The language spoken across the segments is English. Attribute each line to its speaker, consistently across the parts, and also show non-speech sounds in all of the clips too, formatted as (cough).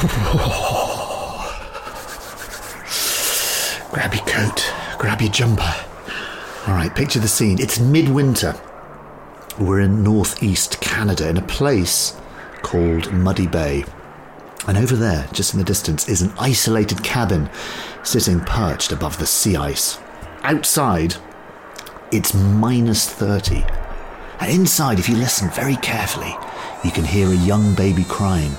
Speaker 1: (laughs)
Speaker 2: grab your coat, grab your jumper. All right, picture the scene. It's midwinter. We're in northeast Canada in a place called Muddy Bay. And over there, just in the distance, is an isolated cabin sitting perched above the sea ice. Outside, it's minus 30. And inside, if you listen very carefully, you can hear a young baby crying.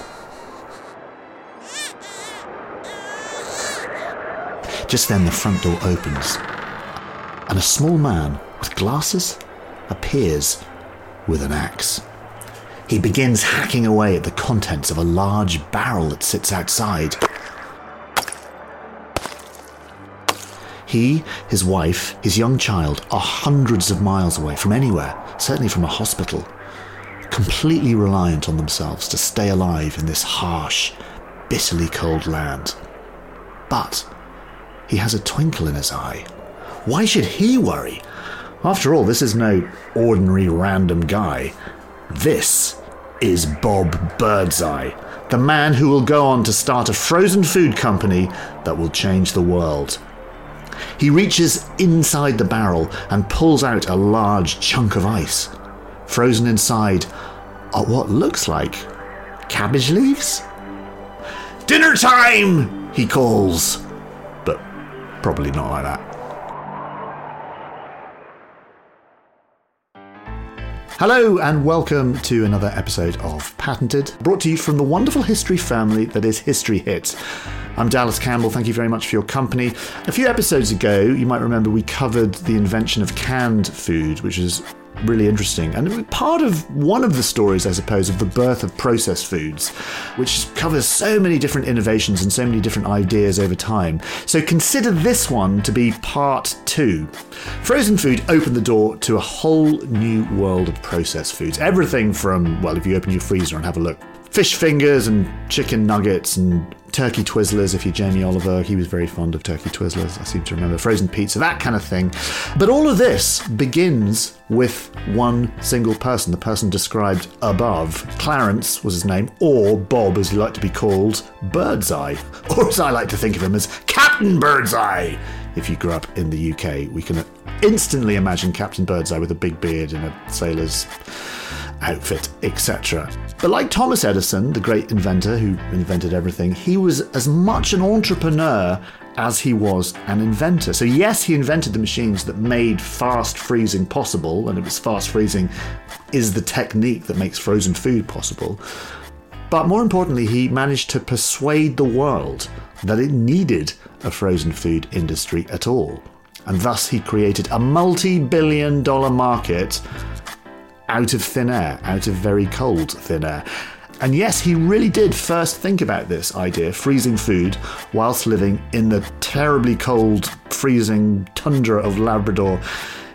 Speaker 2: Just then, the front door opens, and a small man with glasses appears with an axe. He begins hacking away at the contents of a large barrel that sits outside. He, his wife, his young child are hundreds of miles away from anywhere, certainly from a hospital, completely reliant on themselves to stay alive in this harsh, bitterly cold land. But he has a twinkle in his eye. Why should he worry? After all, this is no ordinary random guy. This is Bob Birdseye, the man who will go on to start a frozen food company that will change the world. He reaches inside the barrel and pulls out a large chunk of ice. Frozen inside are what looks like cabbage leaves? Dinner time! He calls. Probably not like that. Hello, and welcome to another episode of Patented, brought to you from the wonderful history family that is History Hit. I'm Dallas Campbell. Thank you very much for your company. A few episodes ago, you might remember we covered the invention of canned food, which is really interesting. And part of one of the stories, I suppose, of the birth of processed foods, which covers so many different innovations and so many different ideas over time. So consider this one to be part two. Frozen food opened the door to a whole new world of processed foods. Everything from, well, if you open your freezer and have a look, fish fingers and chicken nuggets and turkey Twizzlers. If you're Jamie Oliver, he was very fond of turkey Twizzlers. I seem to remember frozen pizza, that kind of thing. But all of this begins with one single person, the person described above. Clarence was his name, or Bob, as he liked to be called, Birdseye, (laughs) or as I like to think of him as Captain Birdseye. If you grew up in the UK, we can instantly imagine Captain Birdseye with a big beard and a sailor's outfit, etc. But like Thomas Edison, the great inventor who invented everything, he was as much an entrepreneur as he was an inventor. So, yes, he invented the machines that made fast freezing possible, and it was fast freezing is the technique that makes frozen food possible. But more importantly, he managed to persuade the world that it needed a frozen food industry at all. And thus, he created a multi billion dollar market out of thin air, out of very cold thin air. And yes, he really did first think about this idea, freezing food, whilst living in the terribly cold, freezing tundra of Labrador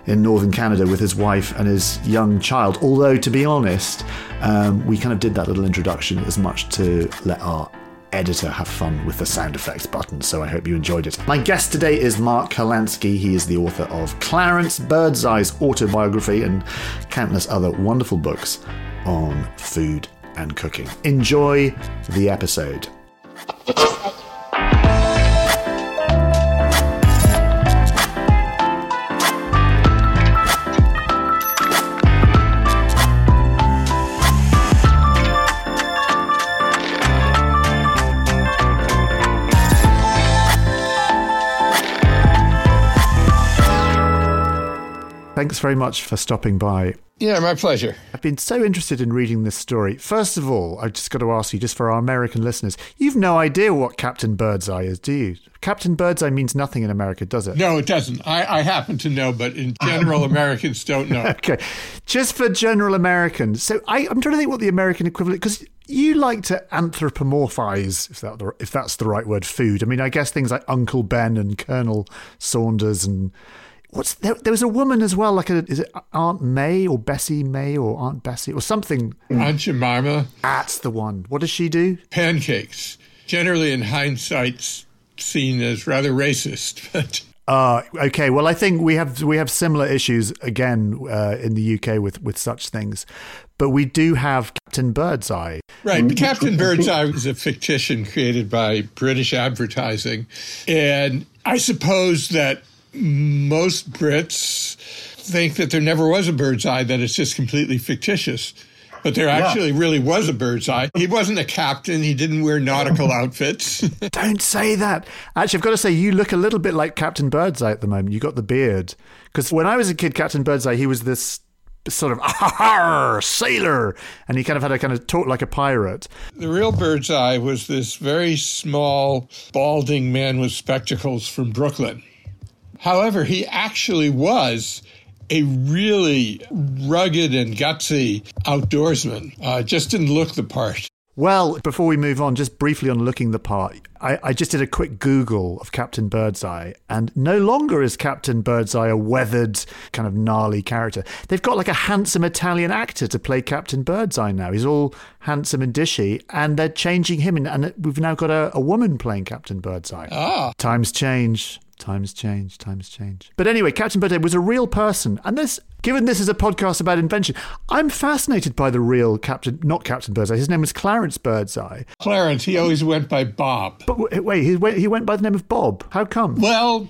Speaker 2: in northern Canada with his wife and his young child. Although, to be honest, um, we kind of did that little introduction as much to let our editor have fun with the sound effects button, so I hope you enjoyed it. My guest today is Mark Kurlansky. He is the author of Clarence Birdseye's autobiography and countless other wonderful books on food and cooking. Enjoy the episode. Thanks very much for stopping by.
Speaker 3: Yeah, my pleasure.
Speaker 2: I've been so interested in reading this story. First of all, I've just got to ask you, just for our American listeners, you've no idea what Captain Birdseye is, do you? Captain Birdseye means nothing in America, does it?
Speaker 3: No, it doesn't. I, I happen to know, but in general, (laughs) Americans don't know.
Speaker 2: Okay, just for general Americans. So I, I'm trying to think what the American equivalent, because you like to anthropomorphize, if that if that's the right word, food. I mean, I guess things like Uncle Ben and Colonel Sanders and what's there, there was a woman as well, like a is it Aunt May or Bessie May or Aunt Bessie or something.
Speaker 3: Aunt Jemima,
Speaker 2: That's the one. What does she do?
Speaker 3: pancakes, generally in hindsight seen as rather racist, (laughs) but
Speaker 2: Uh, okay. Well, I think we have we have similar issues again uh, in the UK with with such things, but we do have Captain Birdseye.
Speaker 3: Right. Captain Birdseye is a fictitious created by British advertising. And I suppose that most Brits think that there never was a bird's eye, that it's just completely fictitious. But there actually really was a bird's eye. He wasn't a captain. He didn't wear nautical (laughs) outfits. (laughs)
Speaker 2: Don't say that. Actually, I've got to say, you look a little bit like Captain Birdseye at the moment. You got the beard. Because when I was a kid, Captain Birdseye, he was this sort of ah, sailor, and he kind of had a kind of talk like a pirate.
Speaker 3: the real bird's eye was this very small, balding man with spectacles from Brooklyn. However, he actually was a really rugged and gutsy outdoorsman. Uh, just didn't look the part.
Speaker 2: Well, before we move on, just briefly on looking the part, I, I just did a quick Google of Captain Birdseye, and no longer is Captain Birdseye a weathered, kind of gnarly character. They've got like a handsome Italian actor to play Captain Birdseye now. He's all handsome and dishy, and they're changing him, and, and we've now got a, a woman playing Captain Birdseye.
Speaker 3: Ah,
Speaker 2: Times change. Times change. Times change. But anyway, Captain Birdseye was a real person, and this, given this is a podcast about invention, I'm fascinated by the real Captain, not Captain Birdseye. His name was Clarence Birdseye.
Speaker 3: Clarence, he always went by Bob.
Speaker 2: But wait, he went, he went by the name of Bob. How come?
Speaker 3: Well,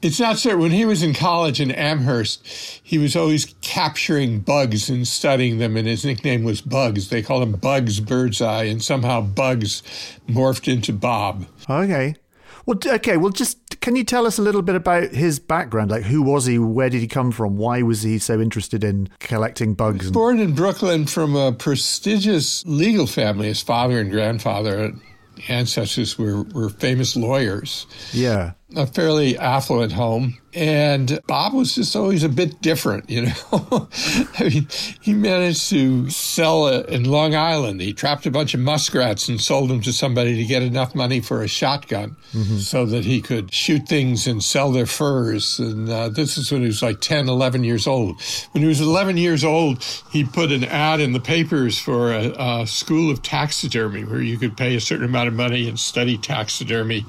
Speaker 3: it's not certain. When he was in college in Amherst, he was always capturing bugs and studying them, and his nickname was Bugs. They called him Bugs Birdseye, and somehow Bugs morphed into Bob.
Speaker 2: Okay. Well, okay. Well, just can you tell us a little bit about his background? Like, who was he? Where did he come from? Why was he so interested in collecting bugs? And-
Speaker 3: Born in Brooklyn from a prestigious legal family, his father and grandfather, ancestors were, were famous lawyers.
Speaker 2: yeah.
Speaker 3: A fairly affluent home. And Bob was just always a bit different, you know. (laughs) I mean, he managed to sell a, in Long Island. He trapped a bunch of muskrats and sold them to somebody to get enough money for a shotgun so that he could shoot things and sell their furs. And uh, this is when he was like 10, 11 years old. When he was 11 years old, he put an ad in the papers for a, a school of taxidermy where you could pay a certain amount of money and study taxidermy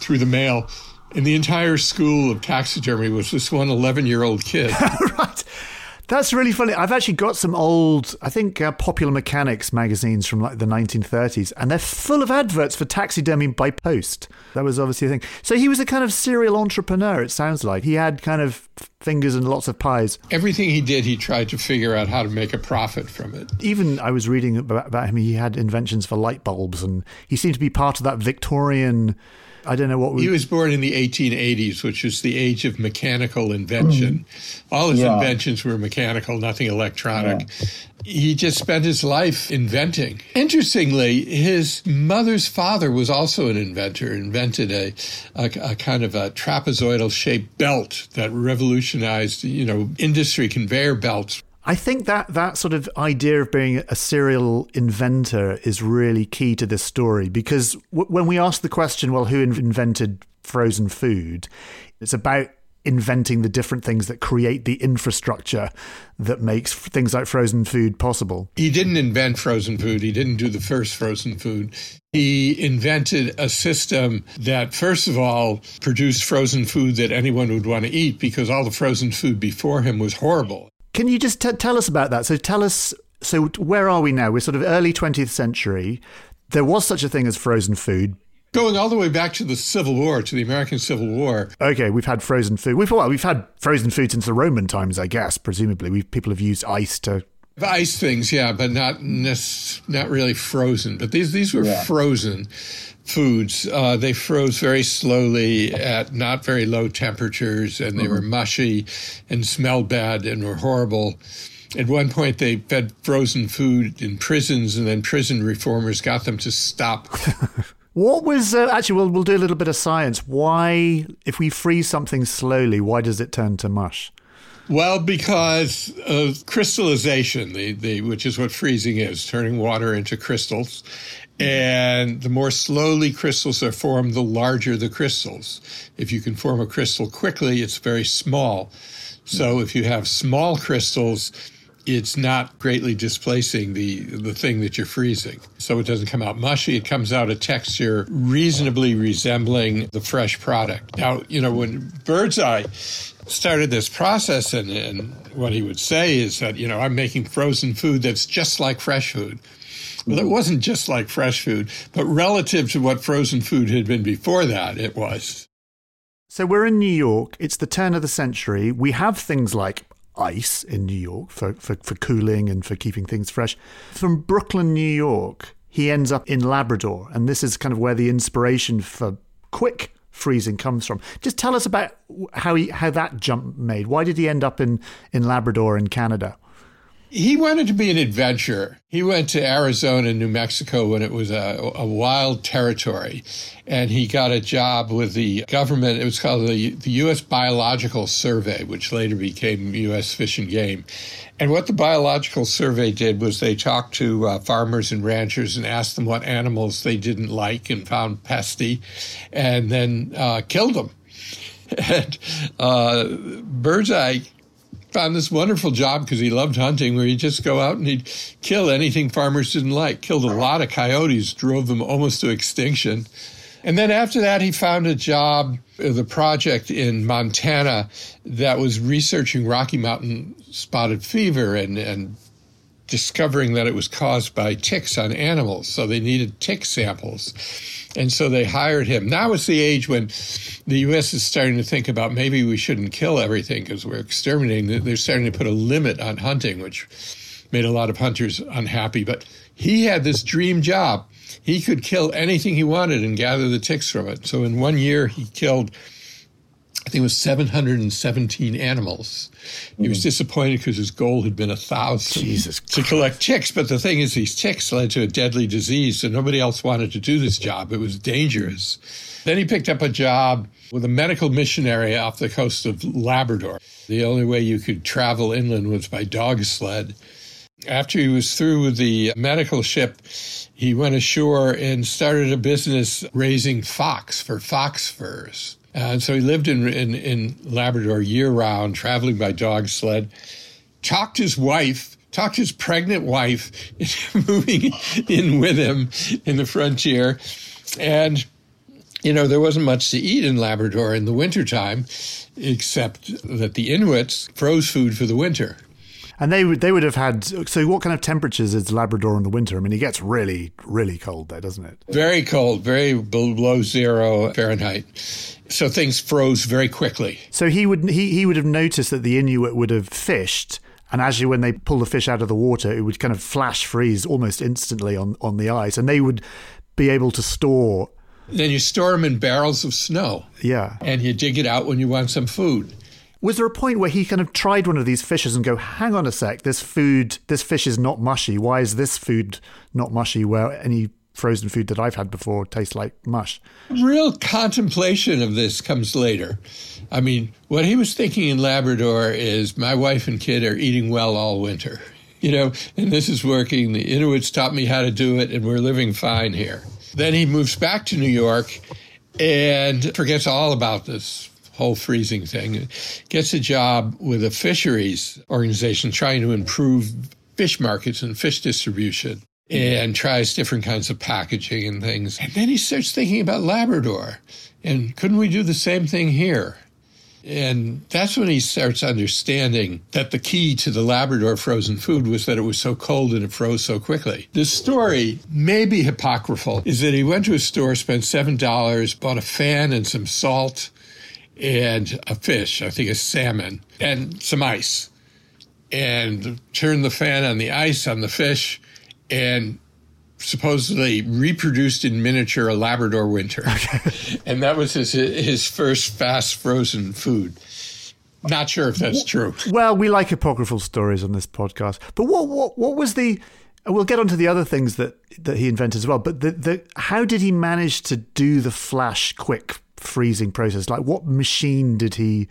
Speaker 3: through the mail. And the entire school of taxidermy was this one 11 year old kid. (laughs)
Speaker 2: right. That's really funny. I've actually got some old, I think, uh, Popular Mechanics magazines from like the 1930s, and they're full of adverts for taxidermy by post. That was obviously a thing. So he was a kind of serial entrepreneur, it sounds like. He had kind of fingers and lots of pies.
Speaker 3: Everything he did, he tried to figure out how to make a profit from it.
Speaker 2: Even I was reading about, about him, he had inventions for light bulbs, and he seemed to be part of that Victorian. I don't know what we.
Speaker 3: He was born in the 1880s, which was the age of mechanical invention. Mm. All his
Speaker 4: Yeah.
Speaker 3: inventions were mechanical, nothing electronic. He just spent his life inventing. Interestingly, his mother's father was also an inventor, invented a, a, a kind of a trapezoidal shaped belt that revolutionized, you know, industry conveyor belts.
Speaker 2: I think that that sort of idea of being a serial inventor is really key to this story because w- when we ask the question, well, who in- invented frozen food? It's about inventing the different things that create the infrastructure that makes things like frozen food possible.
Speaker 3: He didn't invent frozen food. He didn't do the first frozen food. He invented a system that, first of all, produced frozen food that anyone would want to eat because all the frozen food before him was horrible.
Speaker 2: Can you just t- tell us about that? So tell us. So where are we now? We're sort of early 20th century. There was such a thing as frozen food.
Speaker 3: Going all the way back to the Civil War, to the American Civil War,
Speaker 2: Okay, we've had frozen food. We've well, we've had frozen food since the Roman times, I guess. Presumably, we people have used ice to
Speaker 3: Ice things, yeah, but not not really frozen. But these these were yeah. frozen foods. Uh, they froze very slowly at not very low temperatures, and they mm-hmm. were mushy and smelled bad and were horrible. At one point, they fed frozen food in prisons, and then prison reformers got them to stop. (laughs)
Speaker 2: what was uh, actually? We'll we'll do a little bit of science. Why, if we freeze something slowly, why does it turn to mush?
Speaker 3: Well, because of crystallization, the, the, which is what freezing is, turning water into crystals. And the more slowly crystals are formed, the larger the crystals. If you can form a crystal quickly, it's very small. So hmm. if you have small crystals, it's not greatly displacing the, the thing that you're freezing. So it doesn't come out mushy. It comes out a texture reasonably resembling the fresh product. Now, you know, when Birdseye started this process, and, and what he would say is that, you know, I'm making frozen food that's just like fresh food. Well, it mm. wasn't just like fresh food, but relative to what frozen food had been before that, it was.
Speaker 2: So we're in New York. It's the turn of the century. We have things like ice in New York for, for, for cooling and for keeping things fresh. From Brooklyn, New York, he ends up in Labrador. And this is kind of where the inspiration for quick freezing comes from. Just tell us about how he how that jump made. Why did he end up in, in Labrador in Canada?
Speaker 3: He wanted to be an adventurer. He went to Arizona and New Mexico when it was a, a, wild territory. And he got a job with the government. It was called the, the U.S. Biological Survey, which later became U.S. Fish and Game. And what the Biological Survey did was they talked to uh, farmers and ranchers and asked them what animals they didn't like and found pesty, and then uh, killed them. (laughs) And uh, Birdseye found this wonderful job because he loved hunting where he'd just go out and he'd kill anything farmers didn't like. Killed a lot of coyotes, drove them almost to extinction. And then after that, he found a job, uh, the project in Montana that was researching Rocky Mountain spotted fever and, and discovering that it was caused by ticks on animals. So they needed tick samples. And so they hired him. Now is the age when the U.S. is starting to think about maybe we shouldn't kill everything because we're exterminating. They're starting to put a limit on hunting, which made a lot of hunters unhappy. But he had this dream job. He could kill anything he wanted and gather the ticks from it. So in one year, he killed I think it was 717 animals. He was hmm. disappointed because his goal had been a thousand
Speaker 2: Jesus
Speaker 3: to collect ticks. But the thing is, these ticks led to a deadly disease, so nobody else wanted to do this job. It was dangerous. Then he picked up a job with a medical missionary off the coast of Labrador. The only way you could travel inland was by dog sled. After he was through with the medical ship, he went ashore and started a business raising fox for fox furs. Uh, and so he lived in, in, in Labrador year round, traveling by dog sled. Talked his wife, talked his pregnant wife (laughs) moving in with him in the frontier. And, you know, there wasn't much to eat in Labrador in the wintertime, except that the Inuits froze food for the winter.
Speaker 2: And they would they would have had so what kind of temperatures is Labrador in the winter? I mean, it gets really really cold there, doesn't it?
Speaker 3: Very cold, very below zero Fahrenheit. So things froze very quickly.
Speaker 2: So he would he, he would have noticed that the Inuit would have fished and actually when they pull the fish out of the water it would kind of flash freeze almost instantly on, on the ice and they would be able to store
Speaker 3: then you store them in barrels of snow
Speaker 2: yeah
Speaker 3: and you dig it out when you want some food
Speaker 2: was there a point where he kind of tried one of these fishes and go, hang on a sec, this food, this fish is not mushy. Why is this food not mushy where any frozen food that I've had before tastes like mush?
Speaker 3: Real contemplation of this comes later. I mean, what he was thinking in Labrador is my wife and kid are eating well all winter, (laughs) you know, and this is working. The Inuits taught me how to do it, and we're living fine here. Then he moves back to New York and forgets all about this whole freezing thing, gets a job with a fisheries organization trying to improve fish markets and fish distribution and tries different kinds of packaging and things. And then he starts thinking about Labrador. And couldn't we do the same thing here? And that's when he starts understanding that the key to the Labrador frozen food was that it was so cold and it froze so quickly. The story may be apocryphal, is that he went to a store, spent $7, bought a fan and some salt, and a fish, I think a salmon, and some ice. and turned the fan on the ice on the fish and supposedly reproduced in miniature a Labrador winter. (laughs) and that was his, his first fast frozen food. Not sure if that's true.
Speaker 2: Well, we like apocryphal stories on this podcast. But what what what was the we'll get onto the other things that that he invented as well, but the, the how did he manage to do the flash quick freezing process? Like what machine did he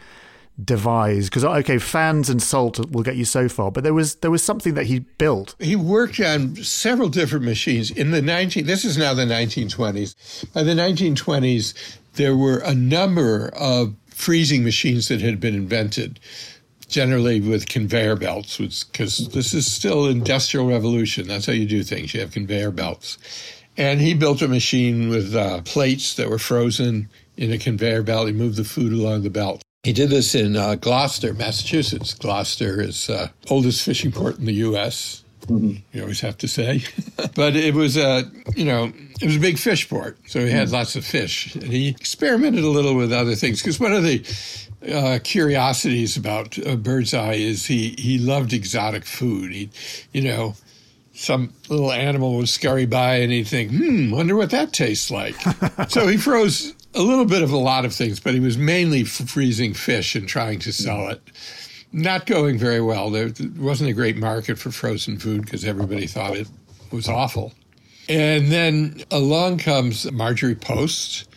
Speaker 2: devise? Because okay fans and salt will get you so far but there was there was something that he built.
Speaker 3: He worked on several different machines. In the 19 this is now the 1920s by the 1920s there were a number of freezing machines that had been invented generally with conveyor belts because this is still industrial revolution. That's how you do things. You have conveyor belts. And he built a machine with uh, plates that were frozen in a conveyor belt he moved the food along the belt he did this in uh, Gloucester, Massachusetts. Gloucester is uh, oldest fishing port in the U.S. Mm-hmm. You always have to say, (laughs) but it was a you know it was a big fish port, so he had mm lots of fish, and he experimented a little with other things. Because one of the uh, curiosities about uh, Birdseye is he he loved exotic food. He, you know, some little animal would scurry by and he'd think, hmm, wonder what that tastes like. (laughs) so he froze a little bit of a lot of things, but he was mainly freezing fish and trying to sell it. Not going very well. There wasn't a great market for frozen food because everybody thought it was awful. And then along comes Marjorie Post,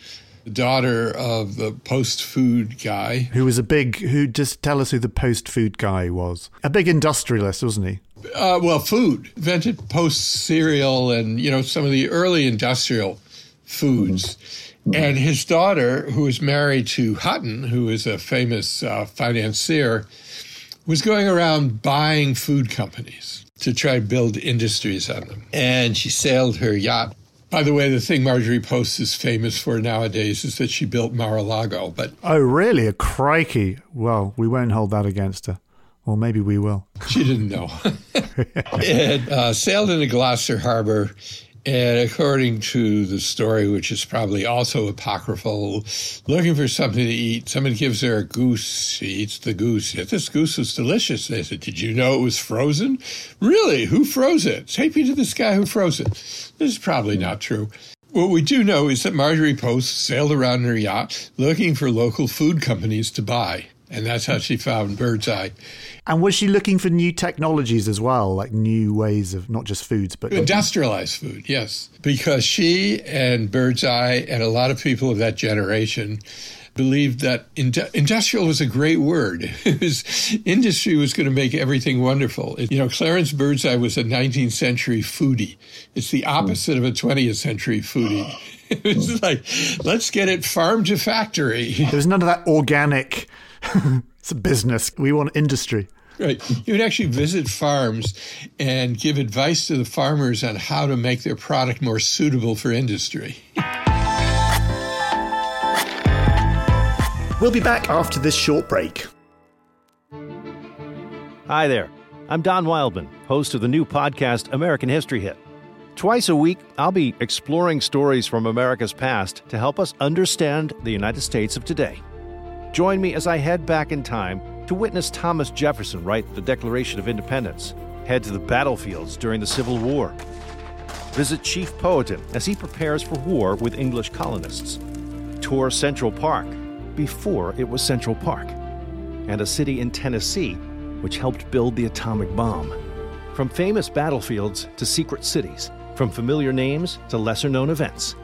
Speaker 3: the daughter of the Post food guy.
Speaker 2: Who was a big, who just tell us who the Post food guy was. A big industrialist, wasn't he?
Speaker 3: Uh, well, food. Invented Post cereal and, you know, some of the early industrial foods. And his daughter, who was married to Hutton, who is a famous uh, financier, was going around buying food companies to try to build industries on them. And she sailed her yacht. By the way, the thing Marjorie Post is famous for nowadays is that she built Mar-a-Lago. But
Speaker 2: oh, really? A crikey! Well, we won't hold that against her. Or maybe we will.
Speaker 3: She didn't know. (laughs) (laughs) it uh, sailed into Gloucester Harbor and according to the story, which is probably also apocryphal, looking for something to eat, someone gives her a goose. She eats the goose. This goose was delicious. They said, Did you know it was frozen? Really? Who froze it? Take me to this guy who froze it. This is probably not true. What we do know is that Marjorie Post sailed around in her yacht looking for local food companies to buy. And that's how she found Birdseye.
Speaker 2: And was she looking for new technologies as well, like new ways of not just foods, but
Speaker 3: industrialized food? Yes, because she and Birdseye and a lot of people of that generation believed that industrial was a great word. (laughs) was, industry was going to make everything wonderful. you know, Clarence Birdseye was a 19th century foodie. It's the hmm. opposite of a 20th century foodie. (laughs) it was hmm. like, let's get it farm to factory.
Speaker 2: There was none of that organic (laughs) it's a business. We want industry.
Speaker 3: Right. He would actually visit farms and give advice to the farmers on how to make their product more suitable for industry.
Speaker 2: We'll be back after this short break.
Speaker 4: Hi there. I'm Don Wildman, host of the new podcast American History Hit. Twice a week, I'll be exploring stories from America's past to help us understand the United States of today. Join me as I head back in time to witness Thomas Jefferson write the Declaration of Independence, head to the battlefields during the Civil War, visit Chief Powhatan as he prepares for war with English colonists, tour Central Park before it was Central Park, and a city in Tennessee which helped build the atomic bomb. From famous battlefields to secret cities, from familiar names to lesser known events,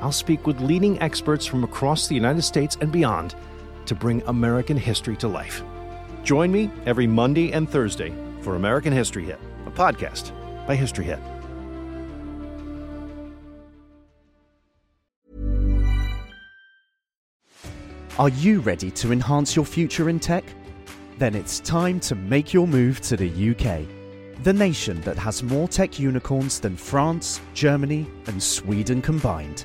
Speaker 4: I'll speak with leading experts from across the United States and beyond to bring American history to life. Join me every Monday and Thursday for American History Hit, a podcast by History Hit.
Speaker 1: Are you ready to enhance your future in tech? Then it's time to make your move to the UK, the nation that has more tech unicorns than France, Germany, and Sweden combined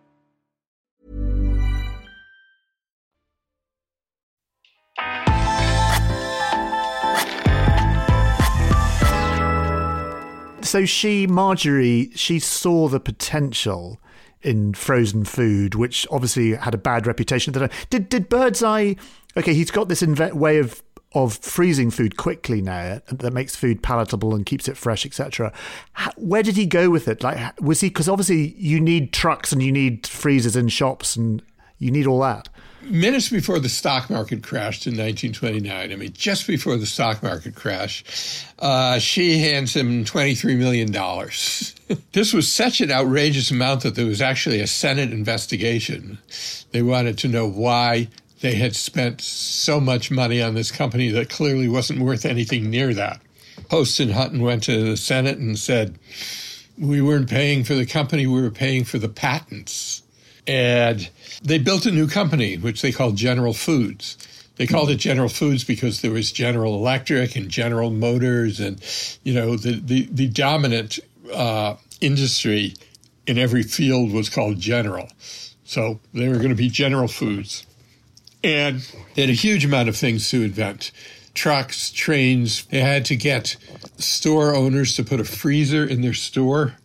Speaker 2: So she, Marjorie, she saw the potential in frozen food, which obviously had a bad reputation. Did did Birdseye? Okay, he's got this inve- way of of freezing food quickly now that makes food palatable and keeps it fresh, etc. Where did he go with it? Like, was he because obviously you need trucks and you need freezers in shops and you need all that.
Speaker 3: Minutes before the stock market crashed in 1929, I mean, just before the stock market crash, uh, she hands him $23 million. (laughs) this was such an outrageous amount that there was actually a Senate investigation. They wanted to know why they had spent so much money on this company that clearly wasn't worth anything near that. Post and Hutton went to the Senate and said, We weren't paying for the company, we were paying for the patents. And they built a new company, which they called General Foods. They called it General Foods because there was General Electric and General Motors, and you know the the, the dominant uh, industry in every field was called General. So they were going to be General Foods. And they had a huge amount of things to invent trucks, trains. They had to get store owners to put a freezer in their store.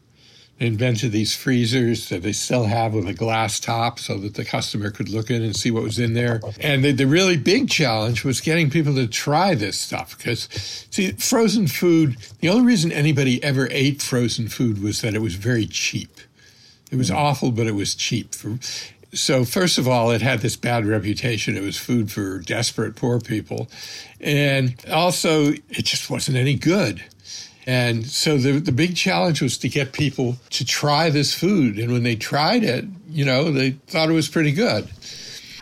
Speaker 3: They invented these freezers that they still have with a glass top so that the customer could look in and see what was in there. And the, the really big challenge was getting people to try this stuff because, see, frozen food, the only reason anybody ever ate frozen food was that it was very cheap. It was mm. awful, but it was cheap. For, so first of all, it had this bad reputation. It was food for desperate poor people. And also, it just wasn't any good. And so the, the big challenge was to get people to try this food. And when they tried it, you know, they thought it was pretty good.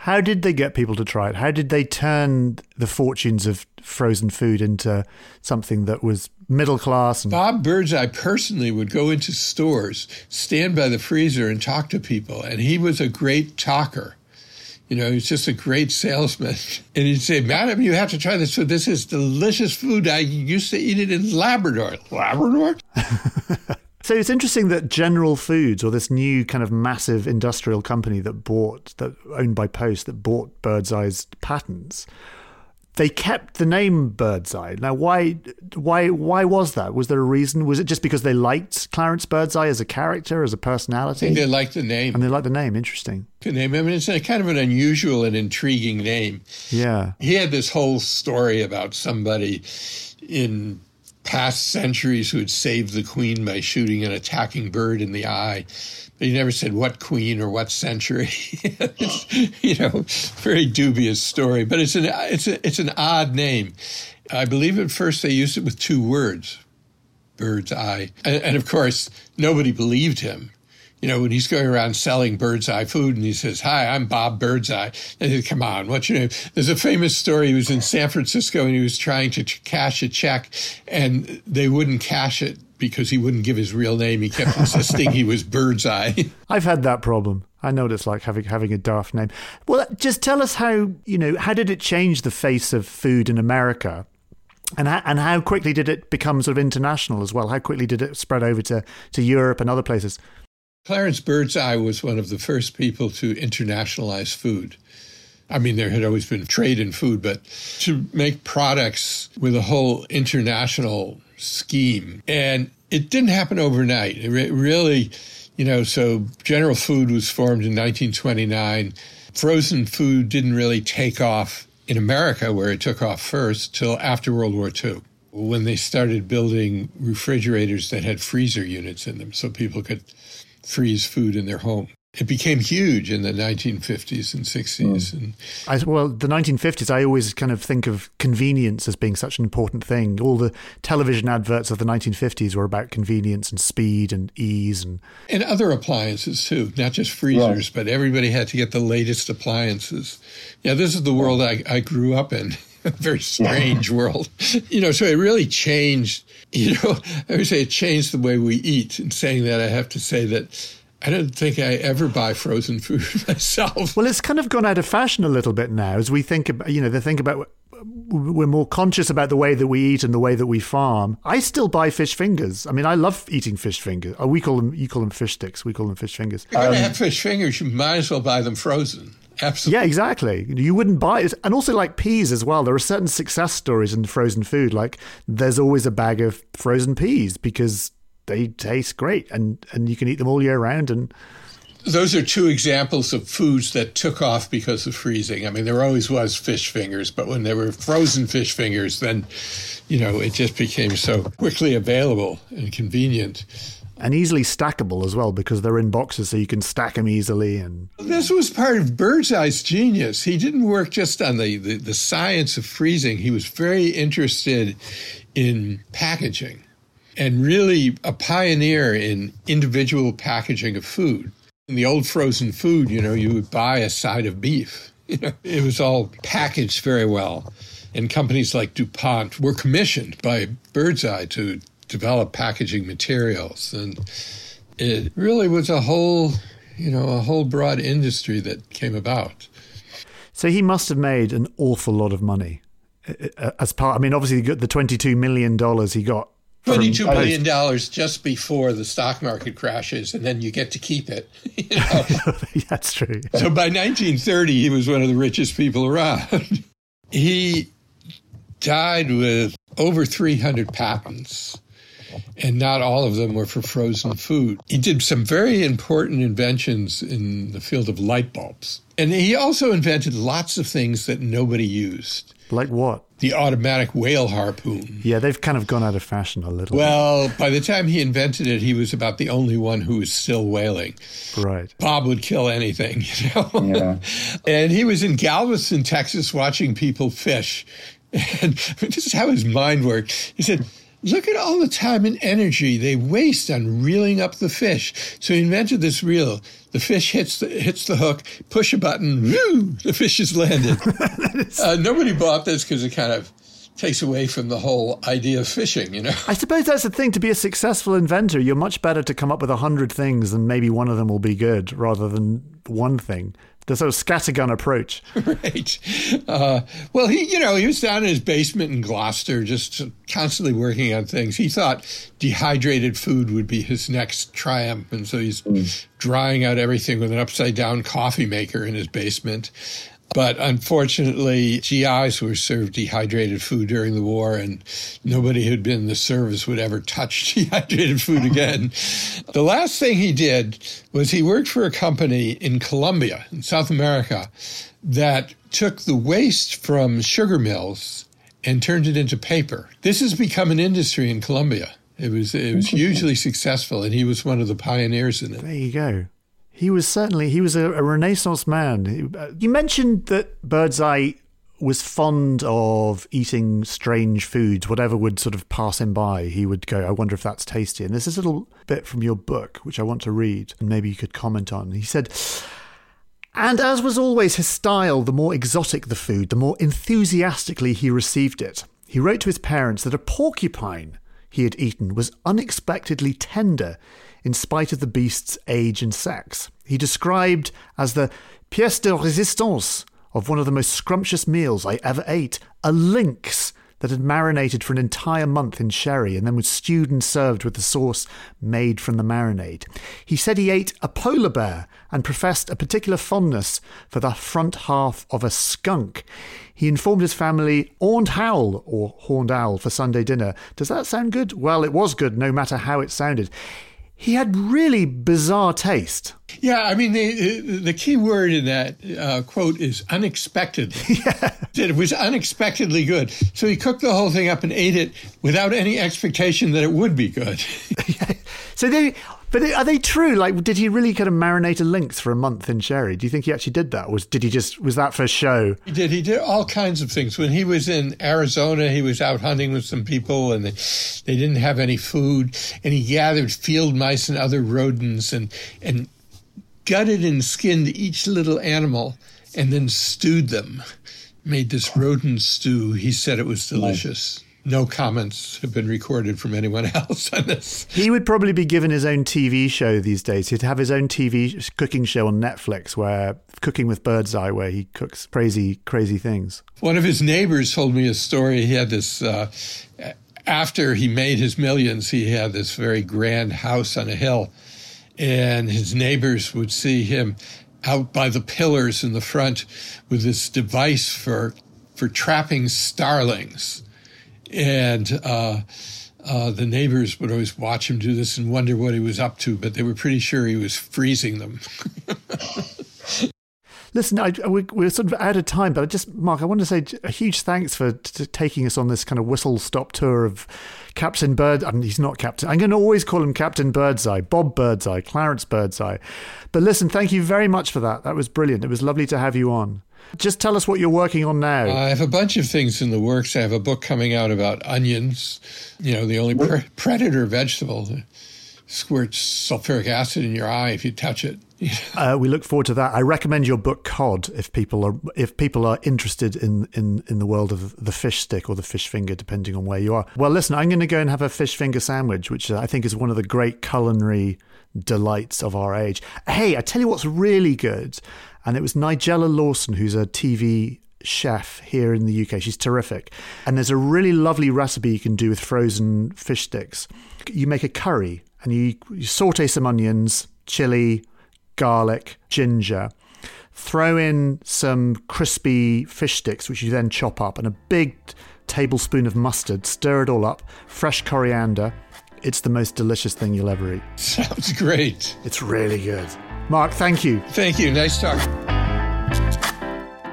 Speaker 2: How did they get people to try it? How did they turn the fortunes of frozen food into something that was middle class?
Speaker 3: And- Bob Birdseye personally would go into stores, stand by the freezer, and talk to people. And he was a great talker. You know, he's just a great salesman. (laughs) And he'd say, Madam, you have to try this food. This is delicious food. I used to eat it in Labrador. Labrador? (laughs)
Speaker 2: so it's interesting that General Foods, or this new kind of massive industrial company that bought, that owned by Post, that bought Birdseye's patents, they kept the name Birdseye. Now, why, why, why was that? Was there a reason? Was it just because they liked Clarence Birdseye as a character, as a personality?
Speaker 3: I think they liked the name,
Speaker 2: and they liked the name. Interesting.
Speaker 3: The name. I mean, it's a kind of an unusual and intriguing name.
Speaker 2: Yeah.
Speaker 3: He had this whole story about somebody in past centuries who had saved the queen by shooting an attacking bird in the eye. But he never said what queen or what century. (laughs) you know, very dubious story. But it's an it's a, it's an odd name. I believe at first they used it with two words, bird's eye, and, and of course nobody believed him you know, when he's going around selling Birdseye food and he says, Hi, I'm Bob Birdseye. And he said, Come on, what's your name? There's a famous story. He was in San Francisco and he was trying to cash a check and they wouldn't cash it because he wouldn't give his real name. He kept insisting he was Birdseye. (laughs)
Speaker 2: I've had that problem. I know what it's like having having a daft name. Well, uh, just tell us how you know how did it change the face of food in America, and how, and how quickly did it become sort of international as well? How quickly did it spread over to to Europe and other places?
Speaker 3: Clarence Birdseye was one of the first people to internationalize food. I mean, there had always been trade in food, but to make products with a whole international scheme. And it didn't happen overnight. It really, you know, so General Food was formed in 1929. Frozen food didn't really take off in America, where it took off first, till after World War II when they started building refrigerators that had freezer units in them so people could freeze food in their home. It became huge in the 1950s and 60s. Mm. And
Speaker 2: I, well, the 1950s, I always kind of think of convenience as being such an important thing. All the television adverts of the 1950s were about convenience and speed and ease and
Speaker 3: and other appliances too, not just freezers, but everybody had to get the latest appliances. Yeah, this is the world I, I grew up in. (laughs) A (laughs) very strange world. You know, so it really changed, you know, (laughs) I would say it changed the way we eat. In saying that, I have to say that I don't think I ever buy frozen (laughs) food myself.
Speaker 2: Well, it's kind of gone out of fashion a little bit now as we think about, you know, they think about we're more conscious about the way that we eat and the way that we farm. I still buy fish fingers. I mean, I love eating fish fingers. Oh, we call them, you call them fish sticks. We call them fish fingers.
Speaker 3: You're going to um, have fish fingers. You might as well buy them frozen. Absolutely.
Speaker 2: Yeah, exactly. You wouldn't buy it. And also, like peas as well. There are certain success stories in frozen food. Like, there's always a bag of frozen peas because they taste great, and and you can eat them all year round. And
Speaker 3: those are two examples of foods that took off because of freezing. I mean, there always was fish fingers, but when there were frozen fish fingers, then you know it just became so quickly available and convenient
Speaker 2: and easily stackable as well because they're in boxes so you can stack them easily and
Speaker 3: this was part of birdseye's genius he didn't work just on the, the, the science of freezing he was very interested in packaging and really a pioneer in individual packaging of food. In the old frozen food, you know, you would buy a side of beef. (laughs) You know, it was all packaged very well. And companies like DuPont were commissioned by Birdseye to develop packaging materials. And it really was a whole, you know, a whole broad industry that came about.
Speaker 2: So he must have made an awful lot of money uh, uh, as part. I mean, obviously, the $22 million he got
Speaker 3: Twenty-two million dollars just before the stock market crashes, and then you get to keep it. (laughs) You know? (laughs)
Speaker 2: That's true.
Speaker 3: So by 1930, he was one of the richest people around. (laughs) he died with over 300 patents, and not all of them were for frozen food. He did some very important inventions in the field of light bulbs, and he also invented lots of things that nobody used.
Speaker 2: Like what?
Speaker 3: The automatic whale harpoon.
Speaker 2: Yeah, they've kind of gone out of fashion a little.
Speaker 3: Well, by the time he invented it, he was about the only one who was still whaling.
Speaker 2: Right.
Speaker 3: Bob would kill anything, (laughs) you know. Yeah. and he was in Galveston, Texas, watching people fish. (laughs) And this is how his mind worked. He said, Look at all the time and energy they waste on reeling up the fish. So he invented this reel. The fish hits the, hits the hook, push a button, whoo, the fish (laughs) is landed. uh, nobody bought this because it kind of takes away from the whole idea of fishing, you know. (laughs)
Speaker 2: I suppose that's the thing. To be a successful inventor, you're much better to come up with a hundred things and maybe one of them will be good rather than one thing the sort of scattergun approach. (laughs)
Speaker 3: Right. Uh, well, he, you know, he was down in his basement in Gloucester, just constantly working on things. He thought dehydrated food would be his next triumph, and so he's mm. drying out everything with an upside down coffee maker in his basement. But unfortunately, GIs were served dehydrated food during the war, and nobody who'd been in the service would ever touch (laughs) dehydrated food again. the last thing he did was he worked for a company in Colombia, in South America, that took the waste from sugar mills and turned it into paper. This has become an industry in Colombia. It was it was hugely successful, and he was one of the pioneers in it.
Speaker 2: There you go. He was certainly he was a, a Renaissance man. Uh, you mentioned that Birdseye was fond of eating strange foods, whatever would sort of pass him by. He would go, "I wonder if that's tasty." And there's this little bit from your book which I want to read, and maybe you could comment on. He said. And as was always his style, the more exotic the food, the more enthusiastically he received it. He wrote to his parents that a porcupine he had eaten was unexpectedly tender in spite of the beast's age and sex. He described as the pièce de résistance of one of the most scrumptious meals I ever ate, a lynx that had marinated for an entire month in sherry and then was stewed and served with the sauce made from the marinade. He said he ate a polar bear and professed a particular fondness for the front half of a skunk. He informed his family horned howl or horned owl for Sunday dinner. Does that sound good? Well, it was good no matter how it sounded he had really bizarre taste.
Speaker 3: Yeah, I mean, the, the key word in that uh, quote is unexpected. (laughs) yeah. It was unexpectedly good. So he cooked the whole thing up and ate it without any expectation that it would be good. (laughs)
Speaker 2: So they, but are they true? Like, did he really kind of marinate a lynx for a month in sherry? Do you think he actually did that? Was did he just was that for show?
Speaker 3: He did. He did all kinds of things. When he was in Arizona, he was out hunting with some people, and they, they didn't have any food, and he gathered field mice and other rodents, and and gutted and skinned each little animal, and then stewed them. Made this rodent stew. He said it was delicious no comments have been recorded from anyone (laughs) else on this.
Speaker 2: He would probably be given his own TV show these days. He'd have his own TV cooking show on Netflix where Cooking with Birdseye, where he cooks crazy, crazy things.
Speaker 3: One of his neighbors told me a story. He had this, uh, after he made his millions, he had this very grand house on a hill. And his neighbors would see him out by the pillars in the front with this device for for trapping starlings and uh, Uh, the neighbors would always watch him do this and wonder what he was up to, but they were pretty sure he was freezing them. (laughs)
Speaker 2: Listen, I, we, we're sort of out of time, but I just, Mark, I want to say a huge thanks for t- taking us on this kind of whistle stop tour of Captain Bird. I mean, he's not Captain. I'm going to always call him Captain Birdseye, Bob Birdseye, Clarence Birdseye. But listen, thank you very much for that. That was brilliant. It was lovely to have you on. Just tell us what you're working on now.
Speaker 3: I have a bunch of things in the works. I have a book coming out about onions, you know, the only pre- (laughs) predator vegetable that squirts sulfuric acid in your eye if you touch it. (laughs)
Speaker 2: uh, we look forward to that. I recommend your book Cod if people are if people are interested in, in, in the world of the fish stick or the fish finger, depending on where you are. Well, listen, I'm going to go and have a fish finger sandwich, which I think is one of the great culinary delights of our age. Hey, I tell you what's really good, and it was Nigella Lawson, who's a TV chef here in the UK. She's terrific. And there's a really lovely recipe you can do with frozen fish sticks. You make a curry and you, you saute some onions, chili, garlic, ginger. Throw in some crispy fish sticks, which you then chop up, and a big tablespoon of mustard. Stir it all up. Fresh coriander. It's the most delicious thing you'll ever eat. (laughs)
Speaker 3: Sounds great.
Speaker 2: It's really good. Mark, thank you.
Speaker 3: Thank you. Nice talk.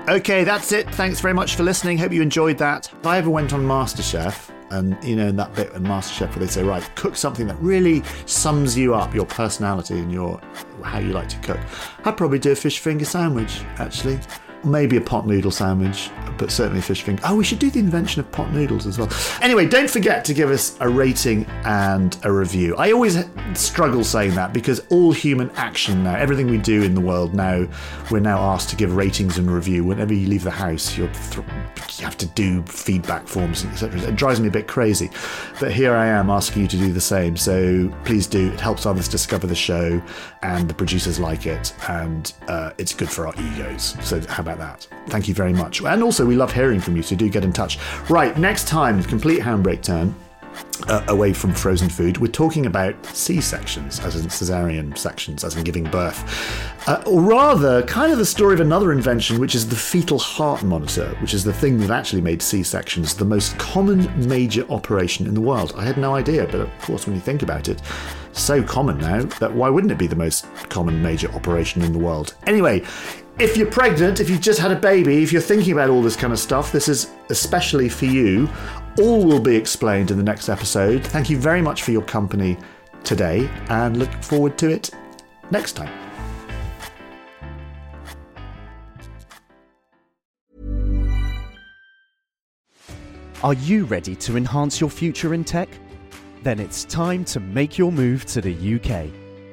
Speaker 2: Okay, that's it. Thanks very much for listening. Hope you enjoyed that. If I ever went on MasterChef, and you know, in that bit in MasterChef where they say, right, cook something that really sums you up, your personality and your how you like to cook. I'd probably do a fish finger sandwich, actually. Maybe a pot noodle sandwich, but certainly a fish finger. Oh, we should do the invention of pot noodles as well. Anyway, don't forget to give us a rating and a review. I always struggle saying that because all human action now, everything we do in the world now, we're now asked to give ratings and review. Whenever you leave the house, you're th- you have to do feedback forms, etc. It drives me a bit crazy. But here I am asking you to do the same. So please do. It helps others discover the show, and the producers like it, and uh, it's good for our egos. So how about that? Thank you very much. And also, we love hearing from you, so do get in touch. Right, next time, complete handbrake turn. Uh, away from frozen food, we're talking about C sections, as in cesarean sections, as in giving birth. Uh, or rather, kind of the story of another invention, which is the fetal heart monitor, which is the thing that actually made C sections the most common major operation in the world. I had no idea, but of course, when you think about it, so common now that why wouldn't it be the most common major operation in the world? Anyway, if you're pregnant, if you've just had a baby, if you're thinking about all this kind of stuff, this is especially for you. All will be explained in the next episode. Thank you very much for your company today and look forward to it next time.
Speaker 1: Are you ready to enhance your future in tech? Then it's time to make your move to the UK,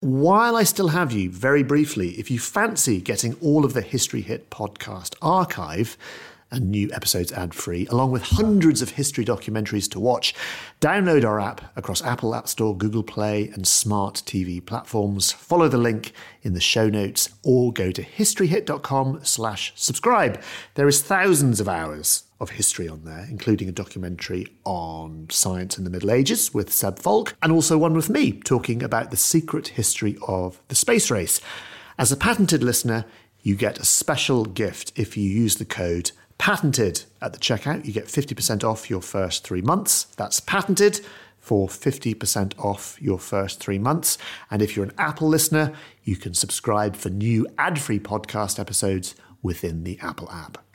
Speaker 2: While I still have you, very briefly, if you fancy getting all of the History Hit podcast archive, and new episodes ad free, along with hundreds of history documentaries to watch. Download our app across Apple App Store, Google Play, and smart TV platforms. Follow the link in the show notes or go to historyhit.com slash subscribe. There is thousands of hours of history on there, including a documentary on science in the Middle Ages with Seb Falk, and also one with me talking about the secret history of the space race. As a patented listener, you get a special gift if you use the code patented at the checkout. You get 50% off your first three months. That's patented for 50% off your first three months. And if you're an Apple listener, you can subscribe for new ad free podcast episodes within the Apple app.